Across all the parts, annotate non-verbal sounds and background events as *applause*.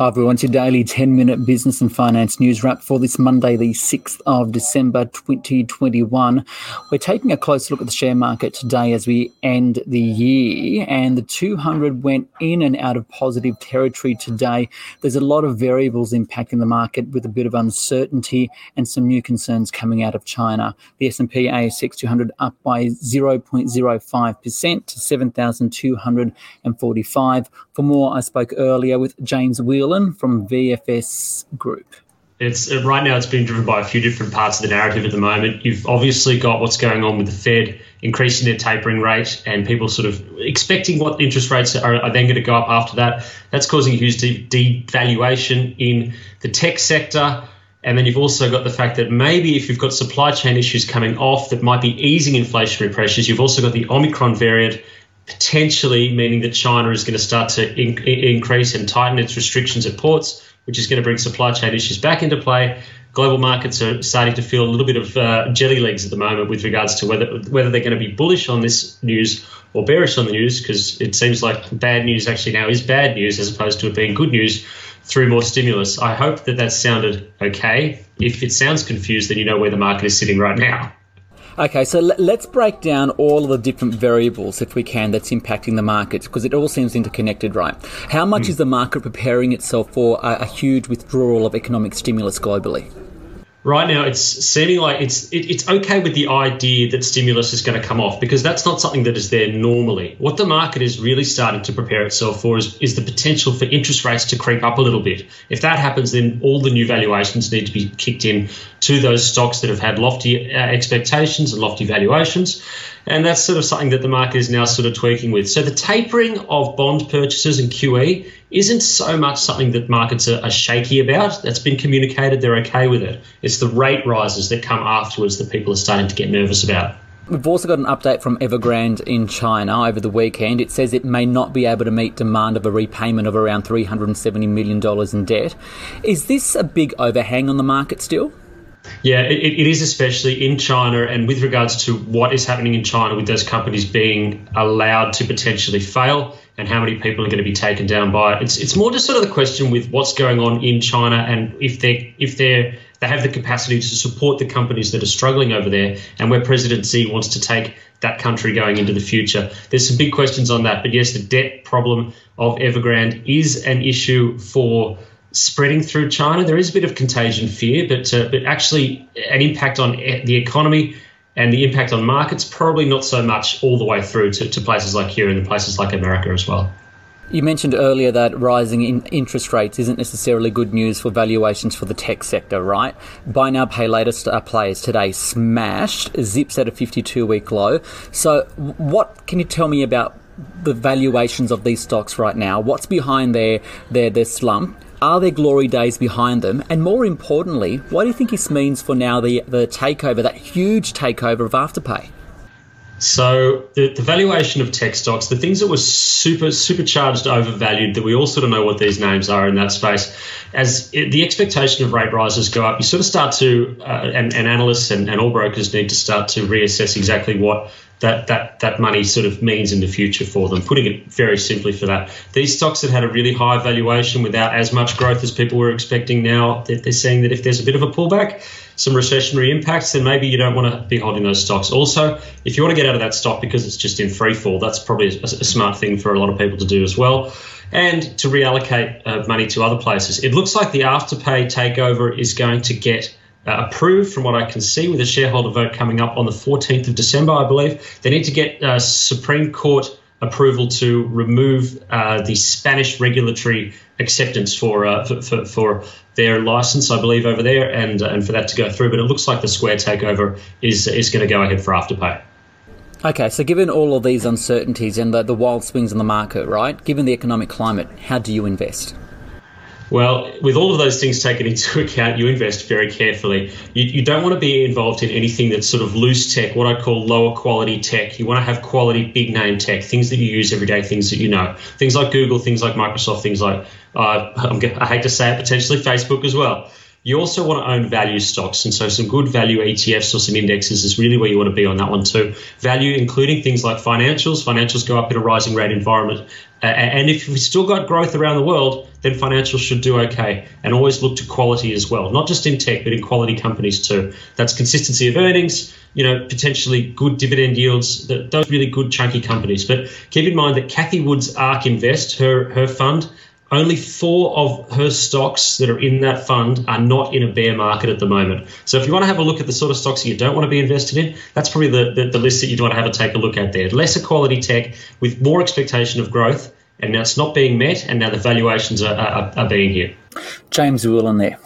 Hi everyone, it's your daily 10 minute business and finance news wrap for this Monday, the 6th of December 2021. We're taking a close look at the share market today as we end the year, and the 200 went in and out of positive territory today. There's a lot of variables impacting the market with a bit of uncertainty and some new concerns coming out of China. The S&P ASX 200 up by 0.05% to 7,245. For more, I spoke earlier with James Whelan from VFS Group. It's uh, right now. It's been driven by a few different parts of the narrative at the moment. You've obviously got what's going on with the Fed increasing their tapering rate, and people sort of expecting what interest rates are, are then going to go up after that. That's causing a huge de- devaluation in the tech sector. And then you've also got the fact that maybe if you've got supply chain issues coming off that might be easing inflationary pressures, you've also got the Omicron variant potentially meaning that China is going to start to in- increase and tighten its restrictions at ports, which is going to bring supply chain issues back into play. Global markets are starting to feel a little bit of uh, jelly legs at the moment with regards to whether whether they're going to be bullish on this news or bearish on the news, because it seems like bad news actually now is bad news as opposed to it being good news through more stimulus. I hope that that sounded okay. If it sounds confused, then you know where the market is sitting right now. Okay, so let's break down all of the different variables, if we can, that's impacting the markets, because it all seems interconnected, right? How much mm. is the market preparing itself for a, a huge withdrawal of economic stimulus globally? Right now it's seeming like it's it, it's okay with the idea that stimulus is going to come off because that's not something that is there normally. What the market is really starting to prepare itself for is, is the potential for interest rates to creep up a little bit. If that happens, then all the new valuations need to be kicked in to those stocks that have had lofty uh, expectations and lofty valuations. And that's sort of something that the market is now sort of tweaking with. So the tapering of bond purchases and QE isn't so much something that markets are, are, shaky about. That's been communicated. They're okay with it. It's the rate rises that come afterwards that people are starting to get nervous about. We've also got an update from Evergrande in China over the weekend. It says it may not be able to meet demand of a repayment of around $370 million in debt. Is this a big overhang on the market still? Yeah, it, it is especially in China, and with regards to what is happening in China with those companies being allowed to potentially fail and how many people are going to be taken down by it. It's it's more just sort of the question with what's going on in China and if they if they they have the capacity to support the companies that are struggling over there and where President Xi wants to take that country going into the future. There's some big questions on that, but yes, the debt problem of Evergrande is an issue for spreading through China. There is a bit of contagion fear, but uh, but actually an impact on the economy and the impact on markets probably not so much all the way through to, to places like here and the places like America as well. You mentioned earlier that rising in interest rates isn't necessarily good news for valuations for the tech sector, right? Buy now, pay later players today smashed, Zip's at a 52 week low. So, what can you tell me about the valuations of these stocks right now? What's behind their, their, their slump? Are there glory days behind them? And more importantly, what do you think this means for now the, the takeover, that huge takeover of Afterpay? So the, the valuation of tech stocks, the things that were super supercharged, overvalued, that we all sort of know what these names are in that space. As it, the expectation of rate rises go up, you sort of start to, uh, and, and, analysts and, and all brokers need to start to reassess exactly what that that that money sort of means in the future for them. Putting it very simply for that, these stocks that had a really high valuation without as much growth as people were expecting, now they're, they're saying that if there's a bit of a pullback, some recessionary impacts, then maybe you don't want to be holding those stocks. Also, if you want to get out of that stock because it's just in free fall, that's probably a, a smart thing for a lot of people to do as well. And to reallocate uh, money to other places. It looks like the Afterpay takeover is going to get uh, approved from what I can see with a shareholder vote coming up on the 14th of December, I believe. They need to get uh, Supreme Court approval to remove uh, the Spanish regulatory acceptance for, uh, for, for, for, their license, I believe, over there, and, uh, and for that to go through. But it looks like the Square takeover is, is going to go ahead for Afterpay. Okay, so given all of these uncertainties and the, the wild swings in the market, right, given the economic climate, how do you invest? Well, with all of those things taken into *laughs* account, you invest very carefully. You, you, don't want to be involved in anything that's sort of loose tech, what I call lower quality tech. You want to have quality, big name tech, things that you use every day, things that you know. Things like Google, things like Microsoft, things like, uh, *laughs* i hate to say it, potentially Facebook as well. You also want to own value stocks. And so some good value ETFs or some indexes is really where you want to be on that one too. Value, including things like financials. Financials go up in a rising rate environment. Uh, and if we've still got growth around the world, then financials should do okay. And always look to quality as well, not just in tech, but in quality companies too. That's consistency of earnings, you know, potentially good dividend yields, those really good chunky companies. But keep in mind that Cathie Wood's ARK Invest, her, her fund, only four of her stocks that are in that fund are not in a bear market at the moment. So if you want to have a look at the sort of stocks that you don't want to be invested in, that's probably the, the, the list that you'd want to have a take a look at there. Lesser quality tech with more expectation of growth, and now it's not being met, and now the valuations are, are, are being hit. James Whelan there.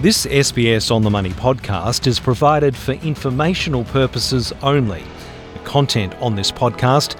This SBS On the Money podcast is provided for informational purposes only. The Content on this podcast